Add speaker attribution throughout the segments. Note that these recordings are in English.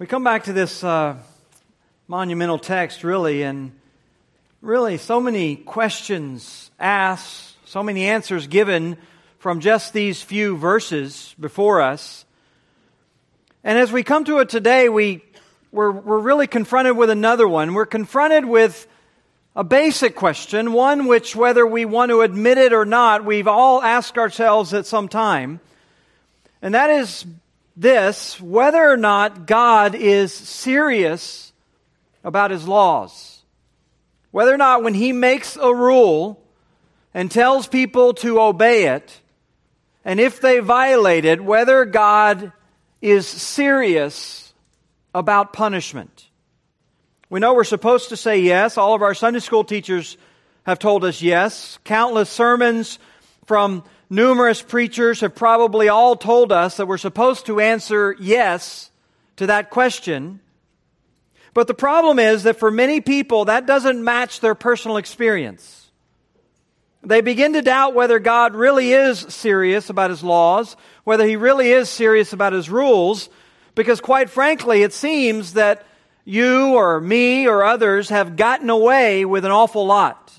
Speaker 1: We come back to this uh, monumental text, really, and really so many questions asked, so many answers given from just these few verses before us. And as we come to it today, we, we're, we're really confronted with another one. We're confronted with a basic question, one which, whether we want to admit it or not, we've all asked ourselves at some time. And that is this whether or not God is serious about his laws. Whether or not when he makes a rule and tells people to obey it, and if they violate it, whether God is serious about punishment. We know we're supposed to say yes. All of our Sunday school teachers have told us yes. Countless sermons from numerous preachers have probably all told us that we're supposed to answer yes to that question. But the problem is that for many people, that doesn't match their personal experience. They begin to doubt whether God really is serious about his laws, whether he really is serious about his rules, because quite frankly, it seems that you or me or others have gotten away with an awful lot.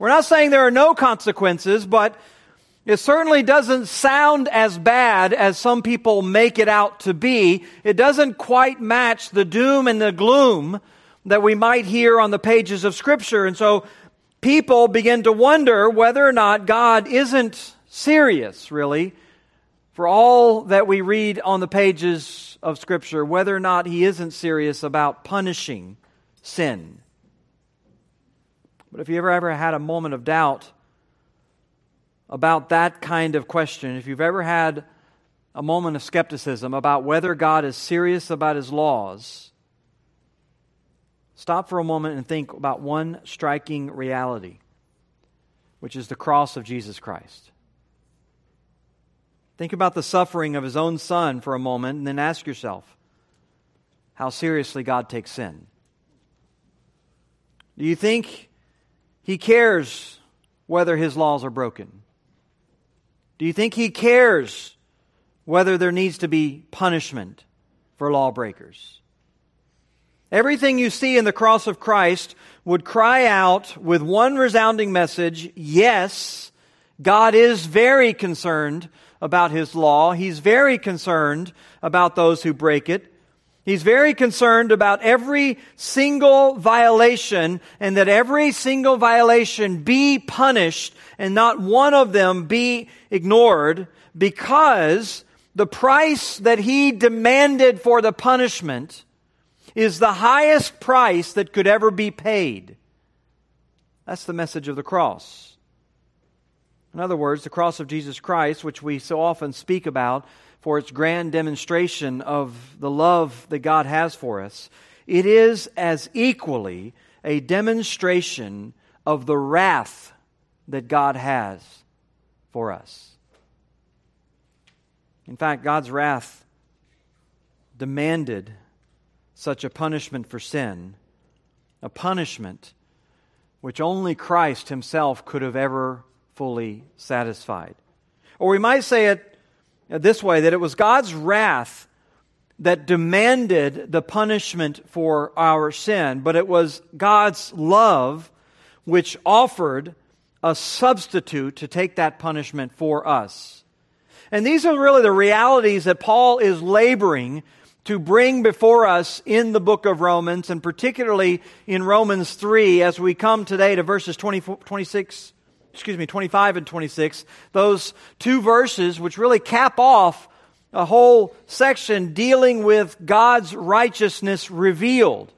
Speaker 1: We're not saying there are no consequences, but it certainly doesn't sound as bad as some people make it out to be. It doesn't quite match the doom and the gloom that we might hear on the pages of Scripture. And so people begin to wonder whether or not God isn't serious, really, for all that we read on the pages of Scripture, whether or not He isn't serious about punishing sin. But if you ever ever had a moment of doubt, about that kind of question, if you've ever had a moment of skepticism about whether God is serious about his laws, stop for a moment and think about one striking reality, which is the cross of Jesus Christ. Think about the suffering of his own son for a moment and then ask yourself how seriously God takes sin. Do you think he cares whether his laws are broken? Do you think he cares whether there needs to be punishment for lawbreakers? Everything you see in the cross of Christ would cry out with one resounding message yes, God is very concerned about his law. He's very concerned about those who break it. He's very concerned about every single violation and that every single violation be punished and not one of them be ignored because the price that he demanded for the punishment is the highest price that could ever be paid. That's the message of the cross. In other words, the cross of Jesus Christ, which we so often speak about, for its grand demonstration of the love that God has for us, it is as equally a demonstration of the wrath that God has for us. In fact, God's wrath demanded such a punishment for sin, a punishment which only Christ Himself could have ever fully satisfied. Or we might say it this way that it was God's wrath that demanded the punishment for our sin, but it was God's love which offered a substitute to take that punishment for us. And these are really the realities that Paul is laboring to bring before us in the book of Romans, and particularly in Romans 3, as we come today to verses 24, 26 excuse me, 25 and 26, those two verses which really cap off a whole section dealing with God's righteousness revealed.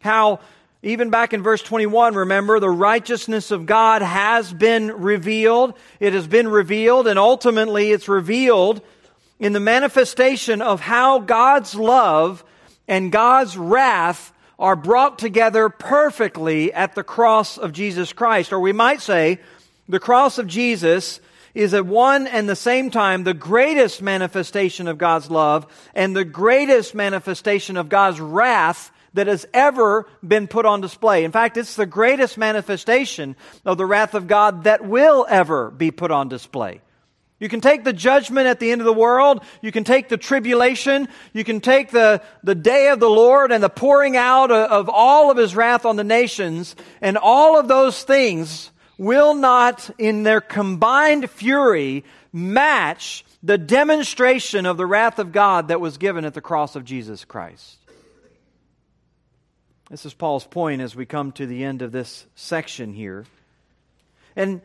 Speaker 1: How, even back in verse 21, remember, the righteousness of God has been revealed. It has been revealed, and ultimately it's revealed in the manifestation of how God's love and God's wrath are brought together perfectly at the cross of Jesus Christ. Or we might say, the cross of Jesus is at one and the same time the greatest manifestation of God's love and the greatest manifestation of God's wrath that has ever been put on display. In fact, it's the greatest manifestation of the wrath of God that will ever be put on display. You can take the judgment at the end of the world. You can take the tribulation. You can take the, the day of the Lord and the pouring out of, of all of his wrath on the nations. And all of those things will not, in their combined fury, match the demonstration of the wrath of God that was given at the cross of Jesus Christ. This is Paul's point as we come to the end of this section here. And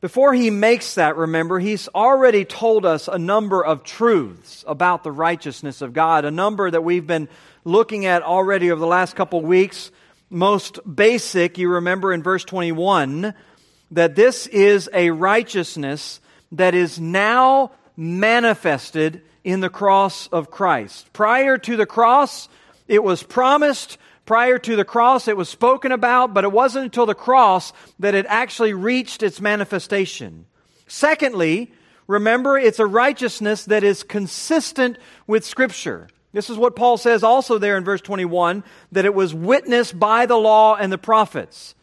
Speaker 1: before he makes that, remember, he's already told us a number of truths about the righteousness of God, a number that we've been looking at already over the last couple weeks. Most basic, you remember in verse 21, that this is a righteousness that is now manifested in the cross of Christ. Prior to the cross, it was promised Prior to the cross, it was spoken about, but it wasn't until the cross that it actually reached its manifestation. Secondly, remember, it's a righteousness that is consistent with Scripture. This is what Paul says also there in verse 21 that it was witnessed by the law and the prophets.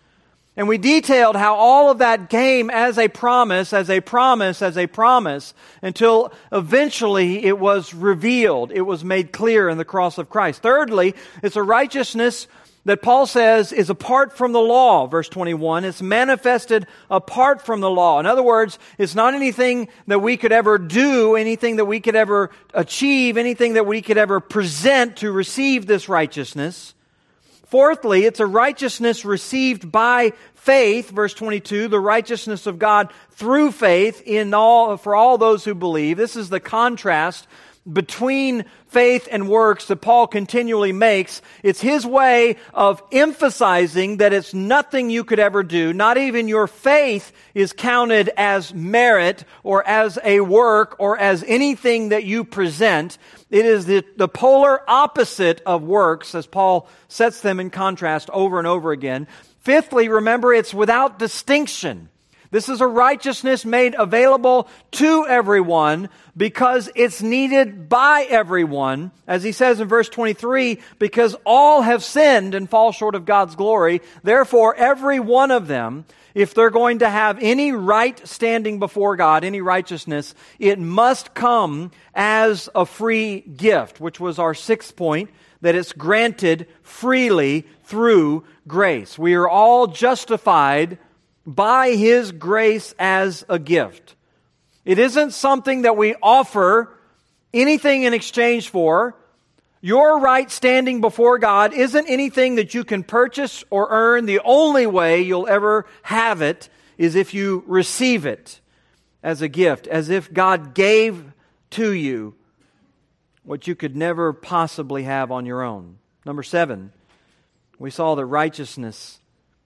Speaker 1: And we detailed how all of that came as a promise, as a promise, as a promise, until eventually it was revealed. It was made clear in the cross of Christ. Thirdly, it's a righteousness that Paul says is apart from the law, verse 21. It's manifested apart from the law. In other words, it's not anything that we could ever do, anything that we could ever achieve, anything that we could ever present to receive this righteousness. Fourthly, it's a righteousness received by faith, verse 22, the righteousness of God through faith in all, for all those who believe. This is the contrast between faith and works that Paul continually makes. It's his way of emphasizing that it's nothing you could ever do. Not even your faith is counted as merit or as a work or as anything that you present. It is the, the polar opposite of works, as Paul sets them in contrast over and over again. Fifthly, remember it's without distinction. This is a righteousness made available to everyone because it's needed by everyone. As he says in verse 23, because all have sinned and fall short of God's glory. Therefore, every one of them, if they're going to have any right standing before God, any righteousness, it must come as a free gift, which was our sixth point, that it's granted freely through grace. We are all justified by His grace as a gift. It isn't something that we offer anything in exchange for. Your right standing before God isn't anything that you can purchase or earn. The only way you'll ever have it is if you receive it as a gift, as if God gave to you what you could never possibly have on your own. Number seven, we saw that righteousness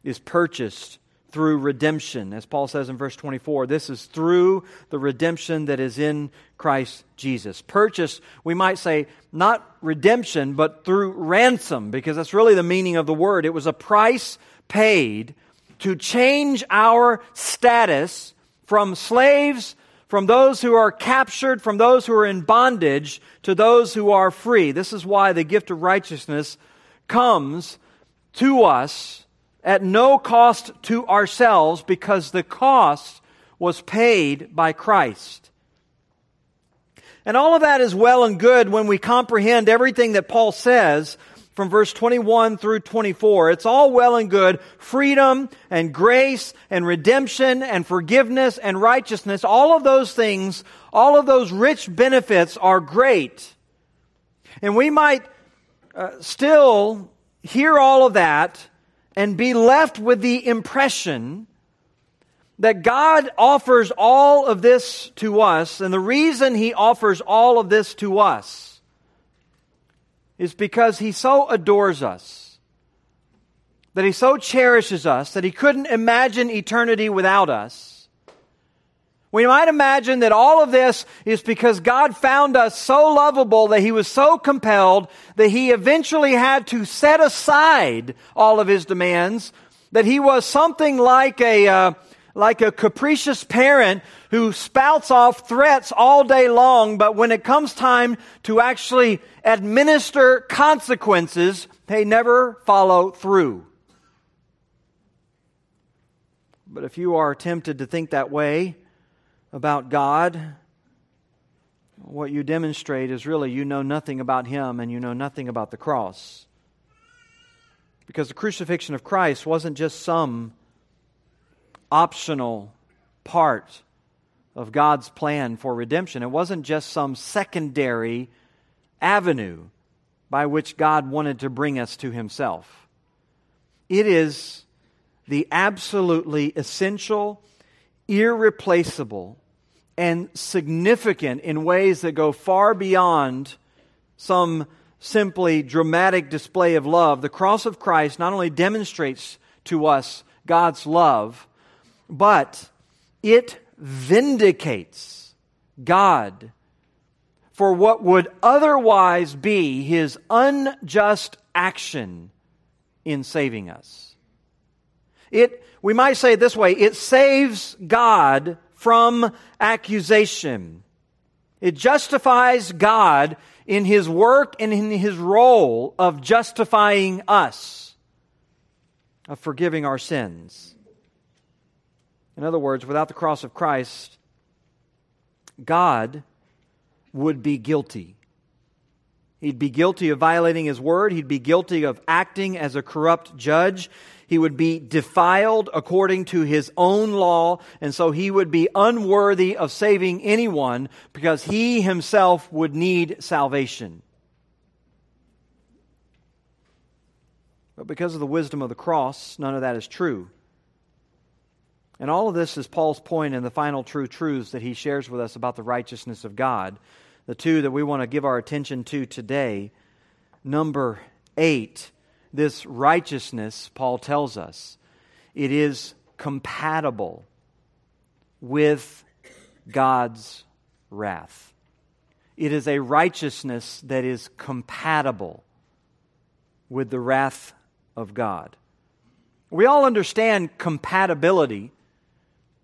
Speaker 1: is purchased through redemption. As Paul says in verse 24, this is through the redemption that is in Christ Jesus. Purchase, we might say, not redemption, but through ransom, because that's really the meaning of the word. It was a price paid to change our status from slaves, from those who are captured, from those who are in bondage, to those who are free. This is why the gift of righteousness comes to us at no cost to ourselves because the cost was paid by Christ. And all of that is well and good when we comprehend everything that Paul says from verse 21 through 24. It's all well and good. Freedom and grace and redemption and forgiveness and righteousness, all of those things, all of those rich benefits are great. And we might uh, still hear all of that and be left with the impression that God offers all of this to us, and the reason He offers all of this to us is because He so adores us, that He so cherishes us, that He couldn't imagine eternity without us we might imagine that all of this is because God found us so lovable that he was so compelled that he eventually had to set aside all of his demands, that he was something like a, uh, like a capricious parent who spouts off threats all day long, but when it comes time to actually administer consequences, they never follow through. But if you are tempted to think that way, about God, what you demonstrate is really you know nothing about Him and you know nothing about the cross. Because the crucifixion of Christ wasn't just some optional part of God's plan for redemption, it wasn't just some secondary avenue by which God wanted to bring us to Himself. It is the absolutely essential, irreplaceable, and significant in ways that go far beyond some simply dramatic display of love. The cross of Christ not only demonstrates to us God's love, but it vindicates God for what would otherwise be his unjust action in saving us. It, we might say it this way, it saves God from accusation. It justifies God in his work and in his role of justifying us, of forgiving our sins. In other words, without the cross of Christ, God would be guilty. He'd be guilty of violating his word. He'd be guilty of acting as a corrupt judge. He would be defiled according to his own law, and so he would be unworthy of saving anyone because he himself would need salvation. But because of the wisdom of the cross, none of that is true. And all of this is Paul's point in the final true truths that he shares with us about the righteousness of God. The two that we want to give our attention to today. Number eight, this righteousness, Paul tells us, it is compatible with God's wrath. It is a righteousness that is compatible with the wrath of God. We all understand compatibility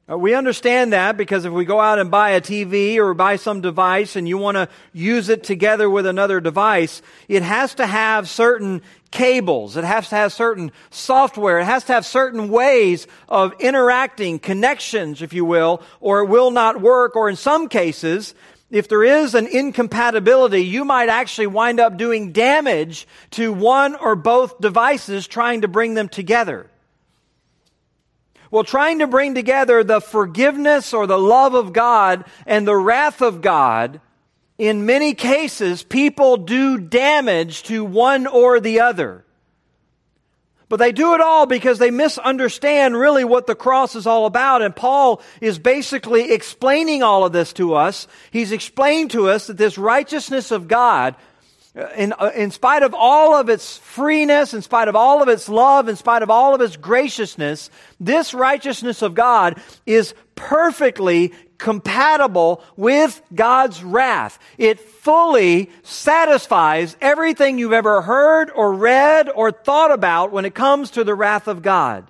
Speaker 1: Uh, we understand that because if we go out and buy a TV or buy some device and you want to use it together with another device, it has to have certain cables. It has to have certain software. It has to have certain ways of interacting, connections, if you will, or it will not work. Or in some cases, if there is an incompatibility, you might actually wind up doing damage to one or both devices trying to bring them together. Well, trying to bring together the forgiveness or the love of God and the wrath of God, in many cases, people do damage to one or the other. But they do it all because they misunderstand really what the cross is all about. And Paul is basically explaining all of this to us. He's explained to us that this righteousness of God in, uh, in spite of all of its freeness, in spite of all of its love, in spite of all of its graciousness, this righteousness of God is perfectly compatible with God's wrath. It fully satisfies everything you've ever heard or read or thought about when it comes to the wrath of God.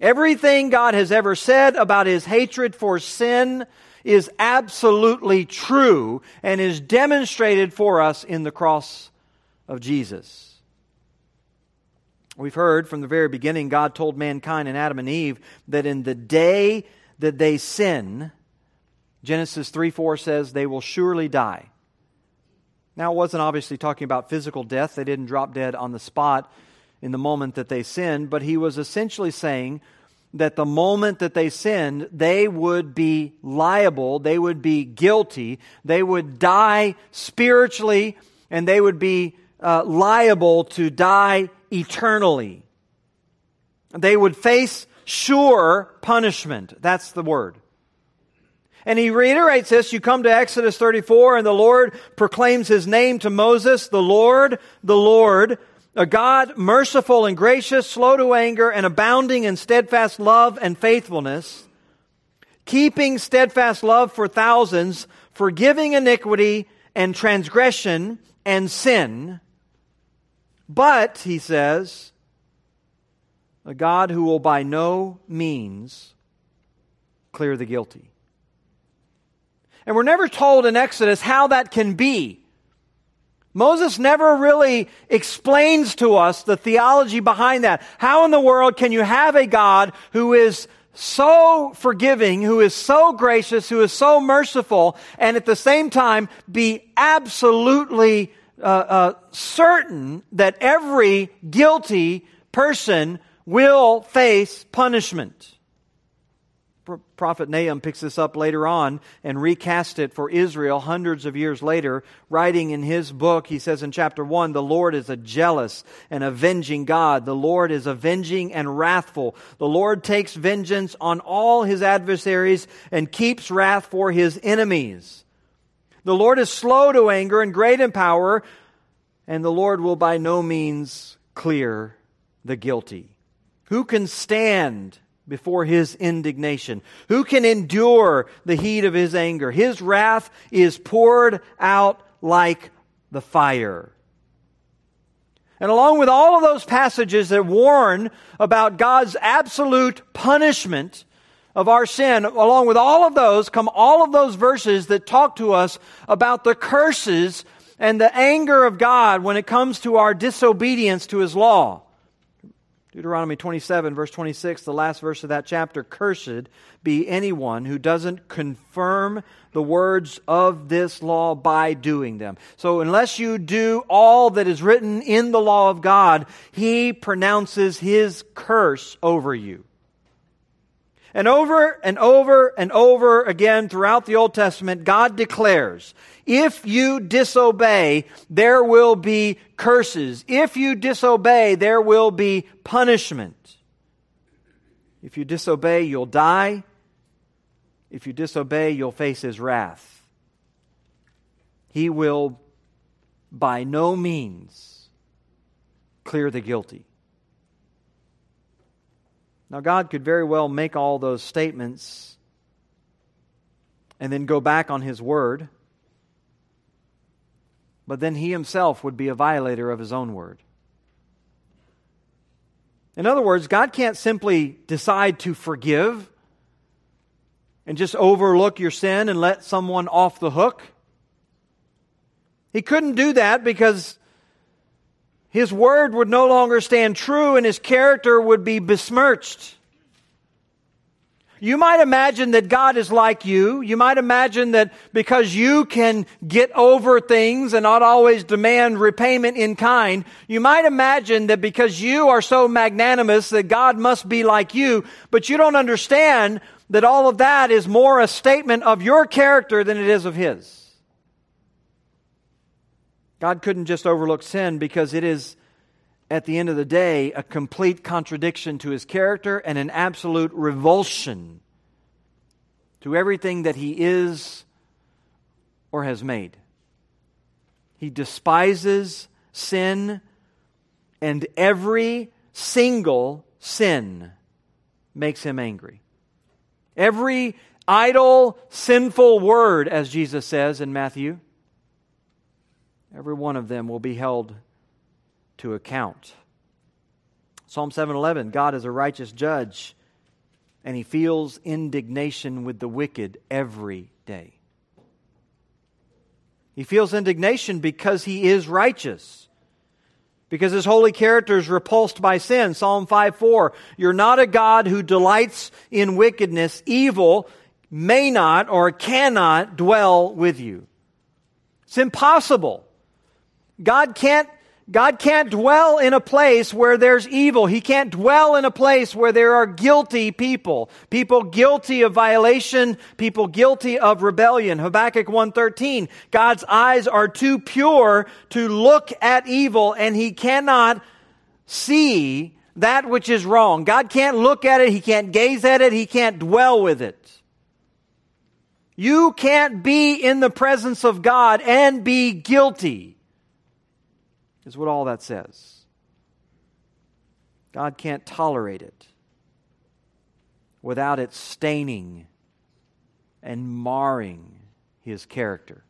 Speaker 1: Everything God has ever said about his hatred for sin, is absolutely true and is demonstrated for us in the cross of Jesus. We've heard from the very beginning, God told mankind and Adam and Eve that in the day that they sin, Genesis 3 4 says, they will surely die. Now, it wasn't obviously talking about physical death. They didn't drop dead on the spot in the moment that they sinned, but he was essentially saying that the moment that they sinned, they would be liable, they would be guilty, they would die spiritually, and they would be uh, liable to die eternally. They would face sure punishment. That's the word. And he reiterates this. You come to Exodus 34, and the Lord proclaims his name to Moses, the Lord, the Lord, a God merciful and gracious, slow to anger, and abounding in steadfast love and faithfulness, keeping steadfast love for thousands, forgiving iniquity and transgression and sin. But, he says, a God who will by no means clear the guilty. And we're never told in Exodus how that can be. Moses never really explains to us the theology behind that. How in the world can you have a God who is so forgiving, who is so gracious, who is so merciful, and at the same time be absolutely uh, uh, certain that every guilty person will face punishment prophet Nahum picks this up later on and recast it for Israel hundreds of years later, writing in his book, he says in chapter 1, the Lord is a jealous and avenging God. The Lord is avenging and wrathful. The Lord takes vengeance on all his adversaries and keeps wrath for his enemies. The Lord is slow to anger and great in power, and the Lord will by no means clear the guilty. Who can stand before his indignation? Who can endure the heat of his anger? His wrath is poured out like the fire. And along with all of those passages that warn about God's absolute punishment of our sin, along with all of those come all of those verses that talk to us about the curses and the anger of God when it comes to our disobedience to his law. Deuteronomy 27, verse 26, the last verse of that chapter Cursed be anyone who doesn't confirm the words of this law by doing them. So, unless you do all that is written in the law of God, he pronounces his curse over you. And over and over and over again throughout the Old Testament, God declares, if you disobey, there will be curses. If you disobey, there will be punishment. If you disobey, you'll die. If you disobey, you'll face his wrath. He will by no means clear the guilty. Now, God could very well make all those statements and then go back on His word, but then He Himself would be a violator of His own word. In other words, God can't simply decide to forgive and just overlook your sin and let someone off the hook. He couldn't do that because his word would no longer stand true and his character would be besmirched. You might imagine that God is like you. You might imagine that because you can get over things and not always demand repayment in kind, you might imagine that because you are so magnanimous that God must be like you, but you don't understand that all of that is more a statement of your character than it is of His. God couldn't just overlook sin because it is, at the end of the day, a complete contradiction to his character and an absolute revulsion to everything that he is or has made. He despises sin, and every single sin makes him angry. Every idle, sinful word, as Jesus says in Matthew, Every one of them will be held to account. Psalm 7:11 God is a righteous judge and he feels indignation with the wicked every day. He feels indignation because he is righteous. Because his holy character is repulsed by sin. Psalm 5 4. You're not a God who delights in wickedness. Evil may not or cannot dwell with you. It's impossible. God can't God can't dwell in a place where there's evil. He can't dwell in a place where there are guilty people. People guilty of violation, people guilty of rebellion. Habakkuk 1:13. God's eyes are too pure to look at evil and he cannot see that which is wrong. God can't look at it, he can't gaze at it, he can't dwell with it. You can't be in the presence of God and be guilty is what all that says. God can't tolerate it without it staining and marring his character.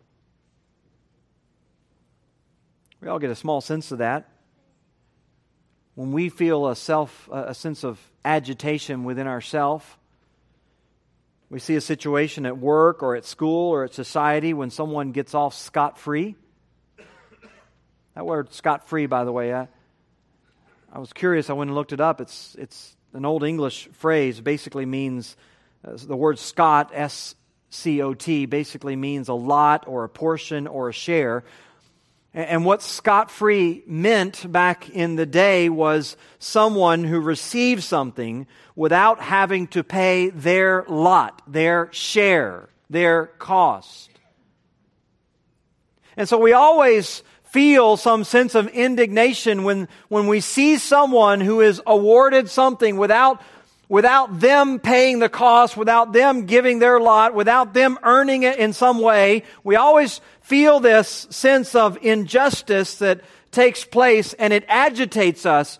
Speaker 1: We all get a small sense of that. When we feel a self a sense of agitation within ourselves, we see a situation at work or at school or at society when someone gets off scot free that word scot free, by the way, I, I was curious. I went and looked it up. It's, it's an old English phrase, basically means uh, the word Scot, S C O T, basically means a lot or a portion or a share. And what scot free meant back in the day was someone who received something without having to pay their lot, their share, their cost. And so we always feel some sense of indignation when, when we see someone who is awarded something without, without them paying the cost, without them giving their lot, without them earning it in some way. We always feel this sense of injustice that takes place and it agitates us.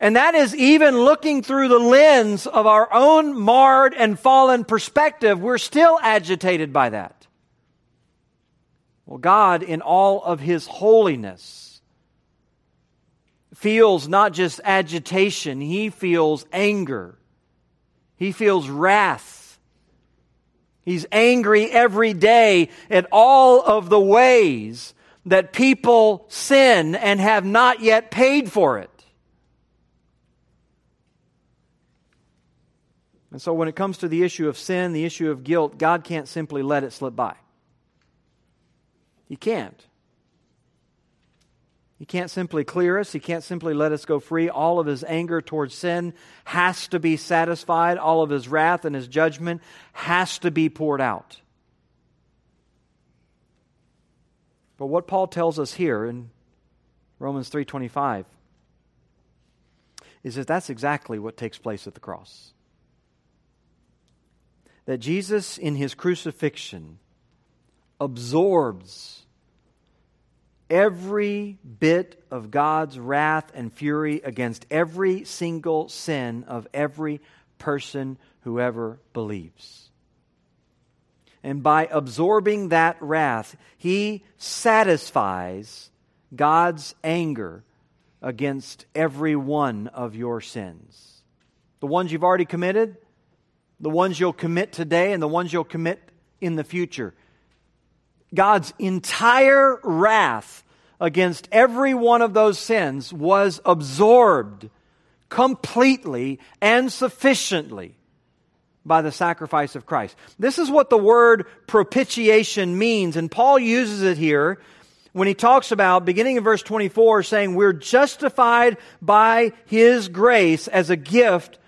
Speaker 1: And that is even looking through the lens of our own marred and fallen perspective. We're still agitated by that. Well, God, in all of His holiness, feels not just agitation, He feels anger. He feels wrath. He's angry every day at all of the ways that people sin and have not yet paid for it. And so, when it comes to the issue of sin, the issue of guilt, God can't simply let it slip by. He can't. He can't simply clear us. He can't simply let us go free. All of his anger towards sin has to be satisfied. All of his wrath and his judgment has to be poured out. But what Paul tells us here in Romans 3:25 is that that's exactly what takes place at the cross. That Jesus in his crucifixion absorbs every bit of God's wrath and fury against every single sin of every person who ever believes. And by absorbing that wrath, he satisfies God's anger against every one of your sins. The ones you've already committed, the ones you'll commit today, and the ones you'll commit in the future. God's entire wrath against every one of those sins was absorbed completely and sufficiently by the sacrifice of Christ. This is what the word propitiation means, and Paul uses it here when he talks about, beginning in verse 24, saying, We're justified by his grace as a gift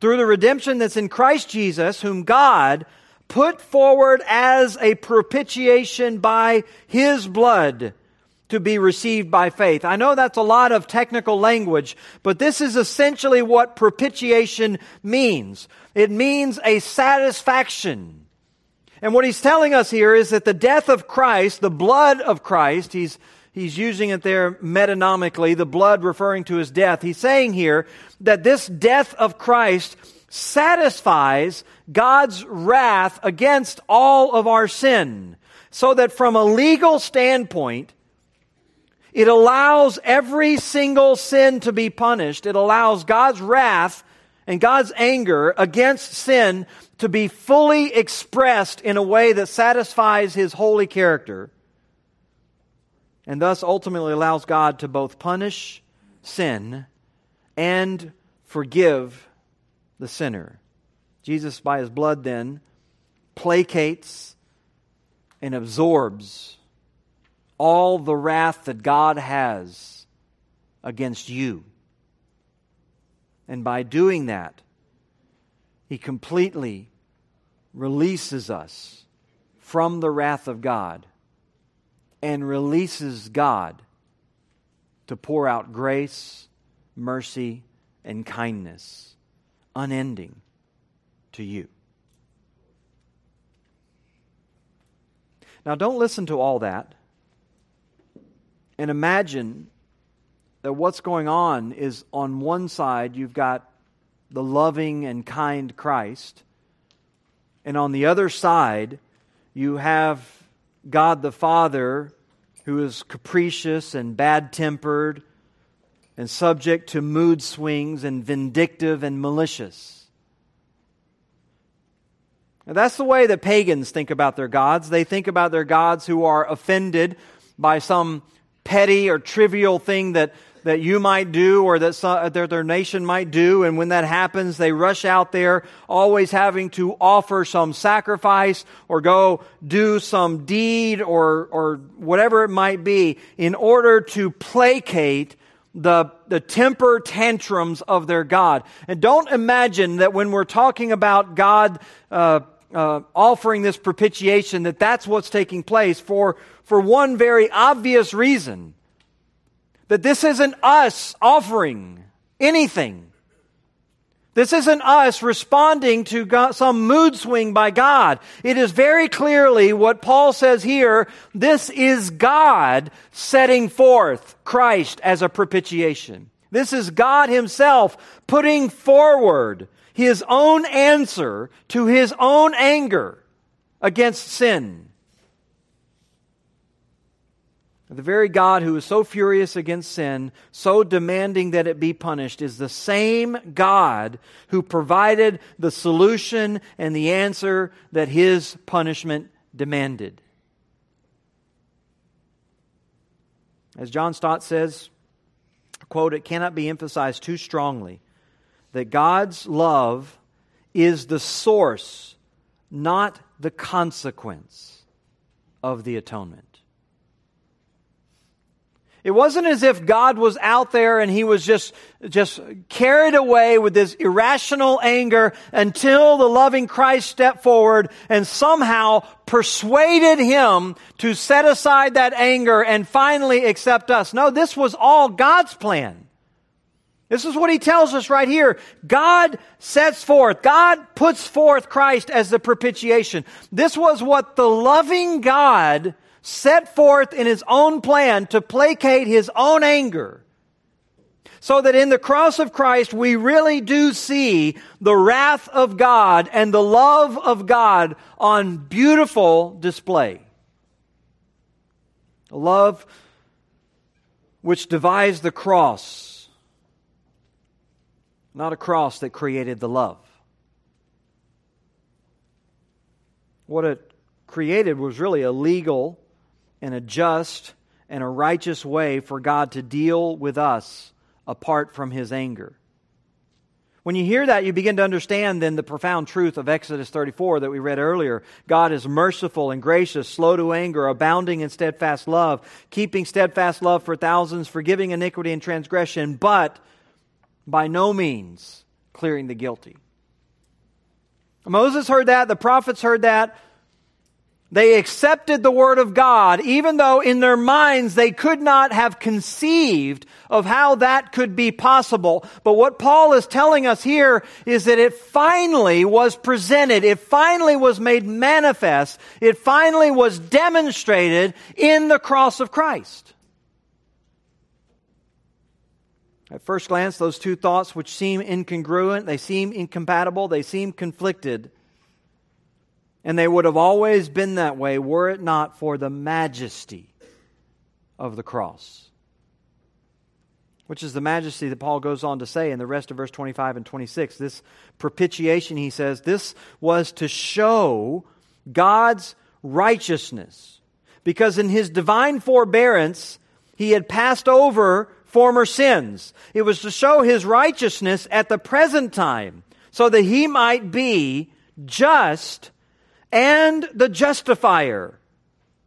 Speaker 1: through the redemption that's in Christ Jesus, whom God put forward as a propitiation by his blood to be received by faith. I know that's a lot of technical language, but this is essentially what propitiation means. It means a satisfaction. And what he's telling us here is that the death of Christ, the blood of Christ, he's, he's using it there metonymically, the blood referring to his death. He's saying here that this death of Christ satisfies God's wrath against all of our sin. So that from a legal standpoint, it allows every single sin to be punished. It allows God's wrath and God's anger against sin to be fully expressed in a way that satisfies His holy character. And thus ultimately allows God to both punish sin and forgive the sinner. Jesus, by his blood, then, placates and absorbs all the wrath that God has against you. And by doing that, He completely releases us from the wrath of God and releases God to pour out grace, mercy, and kindness, unending to you. Now, don't listen to all that and imagine that what's going on is on one side, you've got the loving and kind Christ, and on the other side, you have God the Father who is capricious and bad tempered and subject to mood swings and vindictive and malicious. Now, that's the way that pagans think about their gods. They think about their gods who are offended by some petty or trivial thing that, that you might do or that, some, uh, that their nation might do. And when that happens, they rush out there, always having to offer some sacrifice or go do some deed or, or whatever it might be in order to placate the, the temper tantrums of their God. And don't imagine that when we're talking about God uh, uh, offering this propitiation, that that's what's taking place for, for one very obvious reason that this isn't us offering anything. This isn't us responding to God, some mood swing by God. It is very clearly what Paul says here. This is God setting forth Christ as a propitiation. This is God Himself putting forward His own answer to His own anger against sin. The very God who is so furious against sin, so demanding that it be punished, is the same God who provided the solution and the answer that his punishment demanded. As John Stott says, quote, it cannot be emphasized too strongly that God's love is the source, not the consequence of the atonement. It wasn't as if God was out there and he was just, just carried away with this irrational anger until the loving Christ stepped forward and somehow persuaded him to set aside that anger and finally accept us. No, this was all God's plan. This is what he tells us right here. God sets forth, God puts forth Christ as the propitiation. This was what the loving God set forth in his own plan to placate his own anger. So that in the cross of Christ, we really do see the wrath of God and the love of God on beautiful display. A love which devised the cross, not a cross that created the love. What it created was really a legal and a just and a righteous way for God to deal with us apart from his anger. When you hear that, you begin to understand then the profound truth of Exodus 34 that we read earlier. God is merciful and gracious, slow to anger, abounding in steadfast love, keeping steadfast love for thousands, forgiving iniquity and transgression, but by no means clearing the guilty. Moses heard that, the prophets heard that, they accepted the Word of God, even though in their minds they could not have conceived of how that could be possible. But what Paul is telling us here is that it finally was presented, it finally was made manifest, it finally was demonstrated in the cross of Christ. At first glance, those two thoughts, which seem incongruent, they seem incompatible, they seem conflicted. And they would have always been that way were it not for the majesty of the cross. Which is the majesty that Paul goes on to say in the rest of verse 25 and 26. This propitiation, he says, this was to show God's righteousness. Because in his divine forbearance, he had passed over former sins. It was to show his righteousness at the present time, so that he might be just and the justifier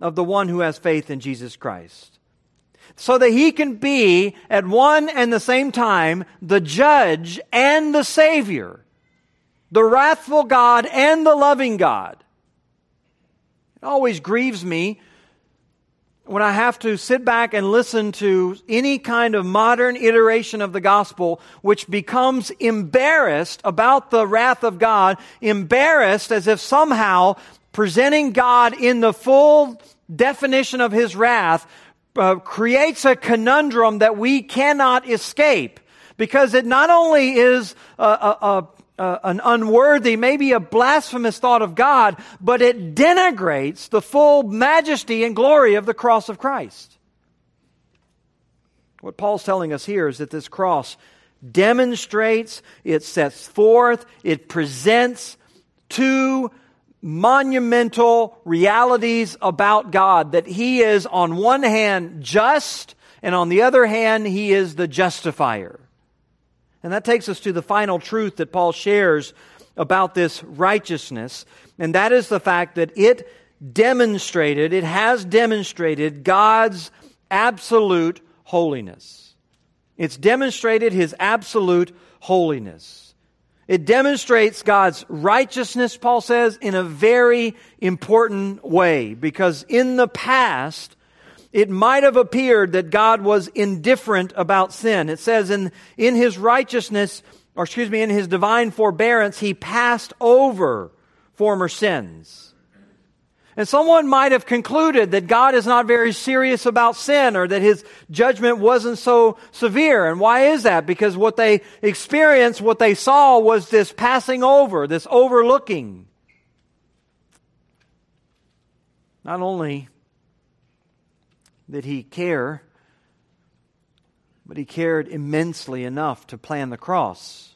Speaker 1: of the one who has faith in Jesus Christ. So that he can be at one and the same time the judge and the Savior, the wrathful God and the loving God. It always grieves me when I have to sit back and listen to any kind of modern iteration of the gospel, which becomes embarrassed about the wrath of God, embarrassed as if somehow presenting God in the full definition of his wrath uh, creates a conundrum that we cannot escape. Because it not only is a, a, a uh, an unworthy, maybe a blasphemous thought of God, but it denigrates the full majesty and glory of the cross of Christ. What Paul's telling us here is that this cross demonstrates, it sets forth, it presents two monumental realities about God that He is, on one hand, just, and on the other hand, He is the justifier. And that takes us to the final truth that Paul shares about this righteousness, and that is the fact that it demonstrated, it has demonstrated God's absolute holiness. It's demonstrated His absolute holiness. It demonstrates God's righteousness, Paul says, in a very important way, because in the past, it might have appeared that God was indifferent about sin. It says in, in his righteousness, or excuse me, in his divine forbearance, he passed over former sins. And someone might have concluded that God is not very serious about sin or that his judgment wasn't so severe. And why is that? Because what they experienced, what they saw was this passing over, this overlooking. Not only did he care, but he cared immensely enough to plan the cross.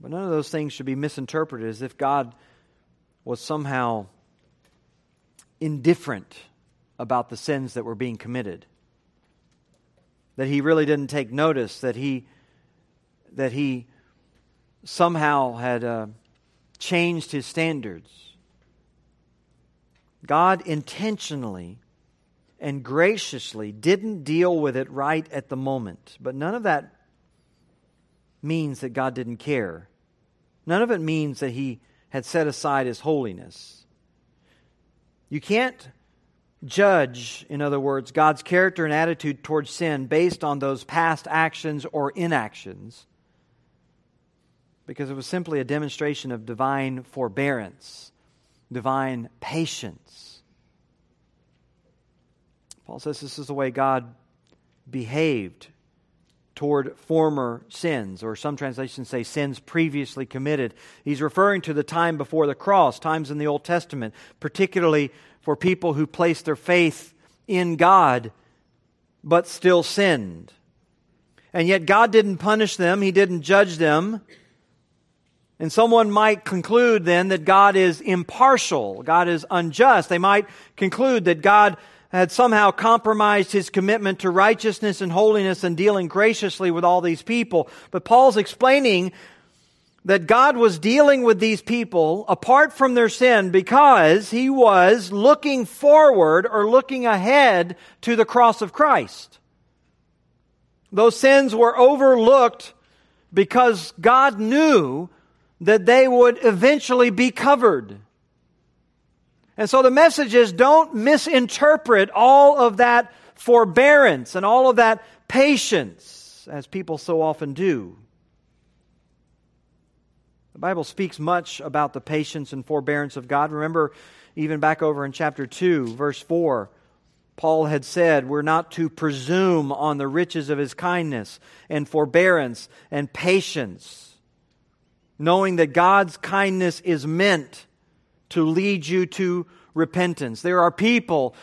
Speaker 1: But none of those things should be misinterpreted as if God was somehow indifferent about the sins that were being committed. That he really didn't take notice, that he, that he somehow had uh, changed his standards. God intentionally and graciously didn't deal with it right at the moment. But none of that means that God didn't care. None of it means that he had set aside his holiness. You can't judge, in other words, God's character and attitude towards sin based on those past actions or inactions because it was simply a demonstration of divine forbearance, divine patience. Paul says this is the way God behaved toward former sins, or some translations say sins previously committed. He's referring to the time before the cross, times in the Old Testament, particularly for people who placed their faith in God but still sinned. And yet God didn't punish them, He didn't judge them. And someone might conclude then that God is impartial, God is unjust. They might conclude that God had somehow compromised his commitment to righteousness and holiness and dealing graciously with all these people. But Paul's explaining that God was dealing with these people apart from their sin because he was looking forward or looking ahead to the cross of Christ. Those sins were overlooked because God knew that they would eventually be covered. And so the message is don't misinterpret all of that forbearance and all of that patience, as people so often do. The Bible speaks much about the patience and forbearance of God. Remember, even back over in chapter 2, verse 4, Paul had said, We're not to presume on the riches of his kindness and forbearance and patience, knowing that God's kindness is meant to lead you to repentance. There are people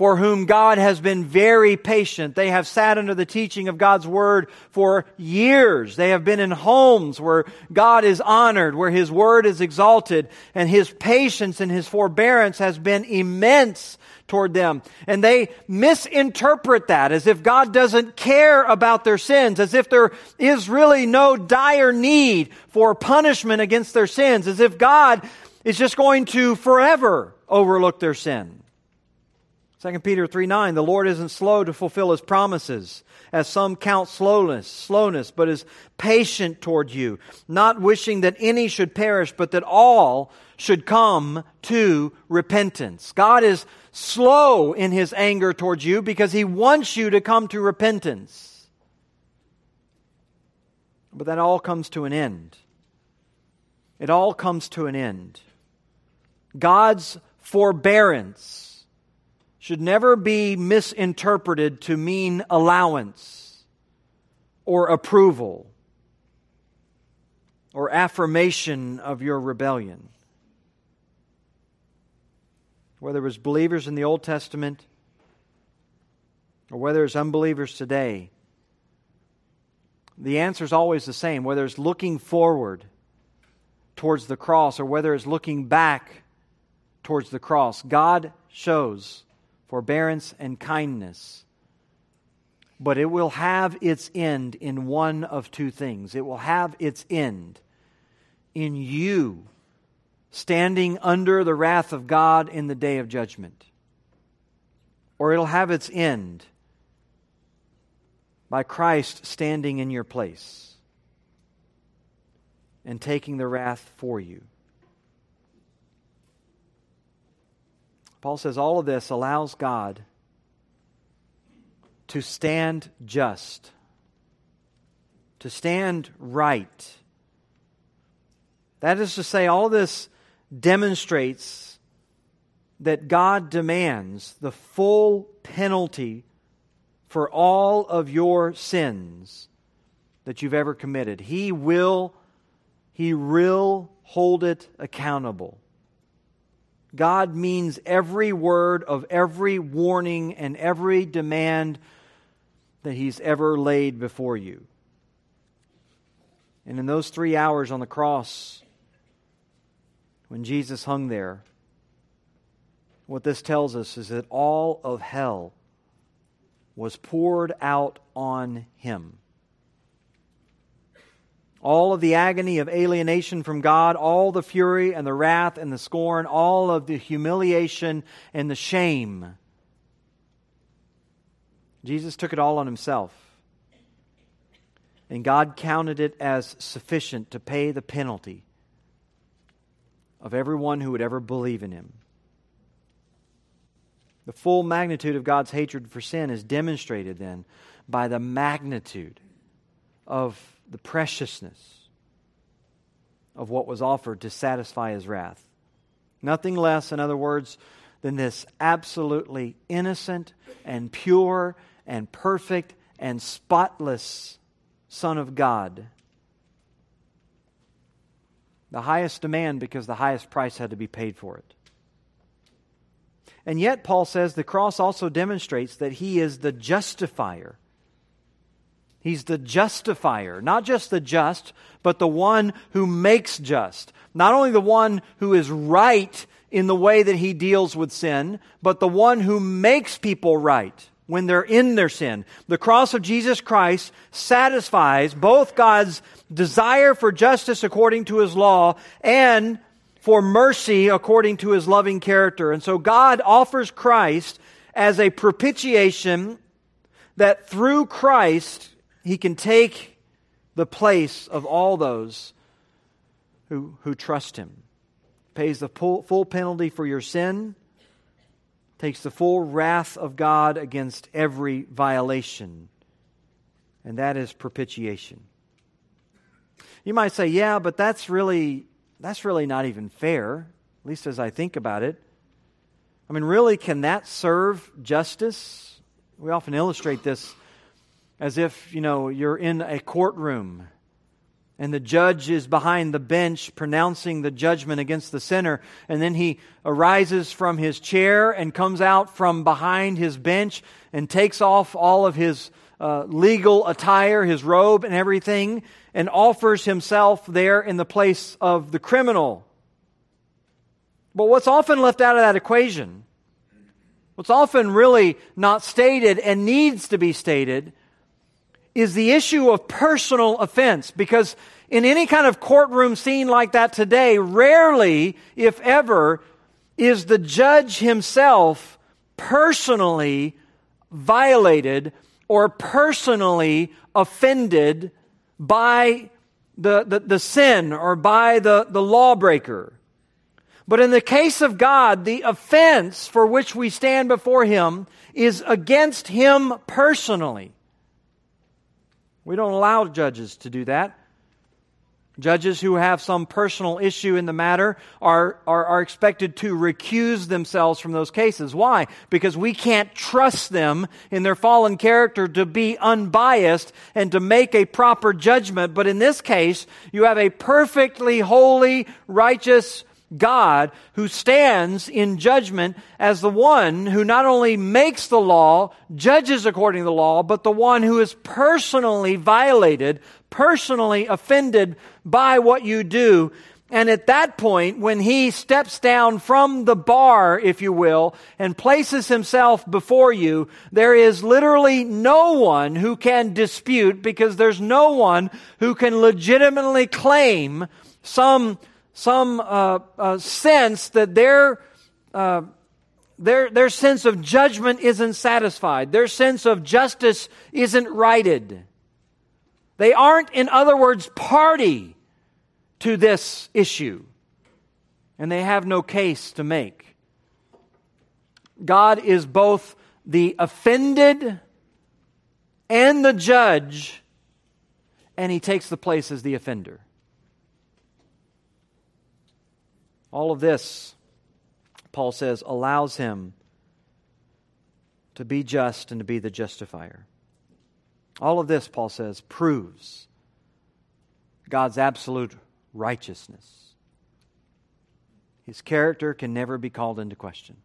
Speaker 1: for whom God has been very patient. They have sat under the teaching of God's Word for years. They have been in homes where God is honored, where His Word is exalted, and His patience and His forbearance has been immense toward them. And they misinterpret that as if God doesn't care about their sins, as if there is really no dire need for punishment against their sins, as if God is just going to forever overlook their sin. 2 Peter 3 9, the Lord isn't slow to fulfill his promises, as some count slowness, slowness, but is patient toward you, not wishing that any should perish, but that all should come to repentance. God is slow in his anger towards you because he wants you to come to repentance. But that all comes to an end. It all comes to an end. God's forbearance should never be misinterpreted to mean allowance or approval or affirmation of your rebellion. Whether it was believers in the Old Testament or whether it's unbelievers today, the answer is always the same. Whether it's looking forward towards the cross or whether it's looking back towards the cross. God shows forbearance and kindness. But it will have its end in one of two things. It will have its end in you standing under the wrath of God in the day of judgment. Or it'll have its end by Christ standing in your place and taking the wrath for you. Paul says all of this allows God to stand just, to stand right. That is to say, all this demonstrates that God demands the full penalty for all of your sins that you've ever committed. He will, he will hold it accountable. God means every word of every warning and every demand that He's ever laid before you. And in those three hours on the cross, when Jesus hung there, what this tells us is that all of hell was poured out on him. All of the agony of alienation from God, all the fury and the wrath and the scorn, all of the humiliation and the shame. Jesus took it all on himself. And God counted it as sufficient to pay the penalty of everyone who would ever believe in him. The full magnitude of God's hatred for sin is demonstrated then by the magnitude of the preciousness of what was offered to satisfy his wrath. Nothing less, in other words, than this absolutely innocent and pure and perfect and spotless Son of God. The highest demand because the highest price had to be paid for it. And yet, Paul says the cross also demonstrates that he is the justifier. He's the justifier, not just the just, but the one who makes just. Not only the one who is right in the way that he deals with sin, but the one who makes people right when they're in their sin. The cross of Jesus Christ satisfies both God's desire for justice according to his law and for mercy according to his loving character. And so God offers Christ as a propitiation that through Christ he can take the place of all those who, who trust him. Pays the full, full penalty for your sin, takes the full wrath of God against every violation. And that is propitiation. You might say, yeah, but that's really that's really not even fair, at least as I think about it. I mean, really, can that serve justice? We often illustrate this as if, you know, you're in a courtroom and the judge is behind the bench pronouncing the judgment against the sinner. And then he arises from his chair and comes out from behind his bench and takes off all of his uh, legal attire, his robe, and everything, and offers himself there in the place of the criminal. But what's often left out of that equation, what's often really not stated and needs to be stated, is the issue of personal offense. Because in any kind of courtroom scene like that today, rarely, if ever, is the judge himself personally violated or personally offended by the, the, the, sin or by the, the lawbreaker. But in the case of God, the offense for which we stand before Him is against Him personally. We don't allow judges to do that. Judges who have some personal issue in the matter are, are, are, expected to recuse themselves from those cases. Why? Because we can't trust them in their fallen character to be unbiased and to make a proper judgment. But in this case, you have a perfectly holy, righteous God who stands in judgment as the one who not only makes the law, judges according to the law, but the one who is personally violated, personally offended by what you do. And at that point, when he steps down from the bar, if you will, and places himself before you, there is literally no one who can dispute because there's no one who can legitimately claim some, some uh, uh, sense that their, uh, their, their sense of judgment isn't satisfied. Their sense of justice isn't righted. They aren't, in other words, party to this issue, and they have no case to make. God is both the offended and the judge, and he takes the place as the offender. All of this, Paul says, allows him to be just and to be the justifier. All of this, Paul says, proves God's absolute righteousness. His character can never be called into question.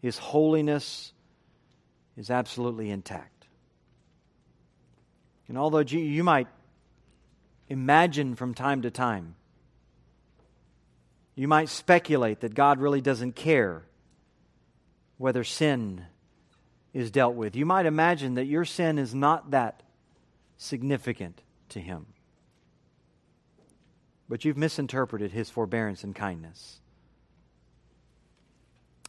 Speaker 1: His holiness is absolutely intact. And although you, might imagine from time to time, you might speculate that God really doesn't care whether sin is dealt with. You might imagine that your sin is not that significant to Him but you've misinterpreted his forbearance and kindness.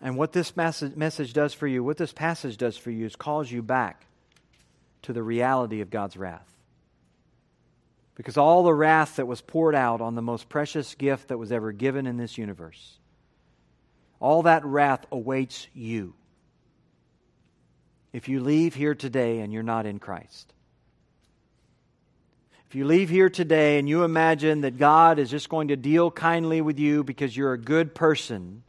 Speaker 1: And what this message does for you, what this passage does for you, is calls you back to the reality of God's wrath. Because all the wrath that was poured out on the most precious gift that was ever given in this universe, all that wrath awaits you if you leave here today and you're not in Christ. If you leave here today and you imagine that God is just going to deal kindly with you because you're a good person,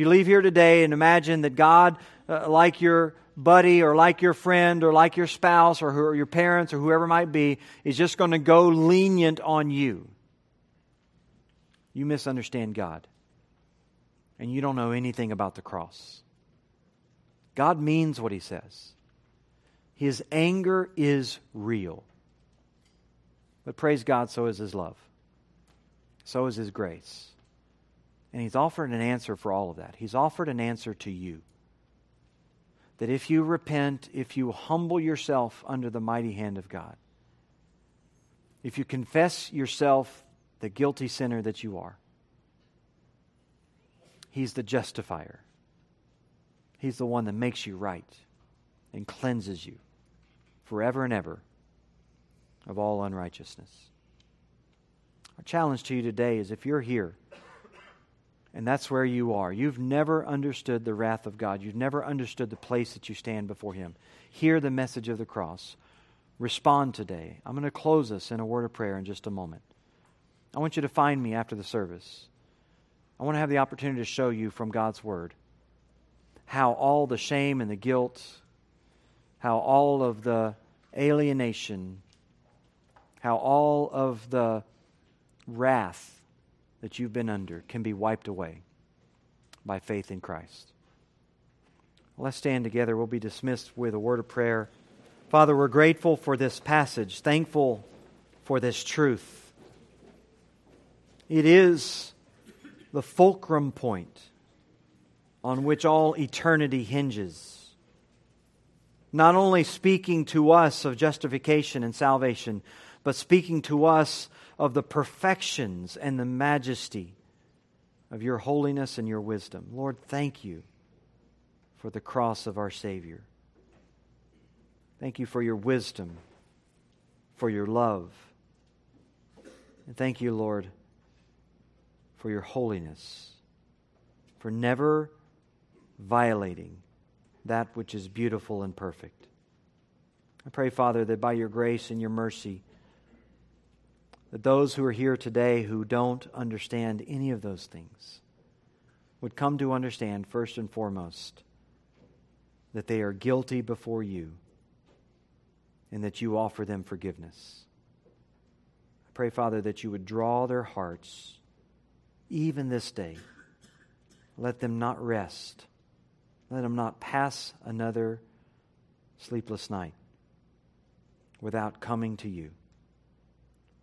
Speaker 1: you leave here today and imagine that God, uh, like your buddy or like your friend or like your spouse or, or your parents or whoever might be, is just going to go lenient on you, you misunderstand God. And you don't know anything about the cross. God means what he says. His anger is real. But praise God, so is His love. So is His grace. And He's offered an answer for all of that. He's offered an answer to you. That if you repent, if you humble yourself under the mighty hand of God, if you confess yourself the guilty sinner that you are, He's the justifier. He's the one that makes you right and cleanses you forever and ever of all unrighteousness. Our challenge to you today is if you're here and that's where you are, you've never understood the wrath of God, you've never understood the place that you stand before Him, hear the message of the cross. Respond today. I'm going to close us in a word of prayer in just a moment. I want you to find me after the service. I want to have the opportunity to show you from God's Word how all the shame and the guilt, how all of the alienation, how all of the wrath that you've been under can be wiped away by faith in Christ. Let's stand together. We'll be dismissed with a word of prayer. Father, we're grateful for this passage, thankful for this truth. It is the fulcrum point on which all eternity hinges not only speaking to us of justification and salvation, but speaking to us of the perfections and the majesty of your holiness and your wisdom. Lord, thank you for the cross of our Savior. Thank you for your wisdom, for your love. And thank you, Lord, for your holiness, for never violating that which is beautiful and perfect. I pray, Father, that by your grace and your mercy, that those who are here today who don't understand any of those things would come to understand, first and foremost, that they are guilty before you and that you offer them forgiveness. I pray, Father, that you would draw their hearts even this day. Let them not rest let them not pass another sleepless night without coming to you.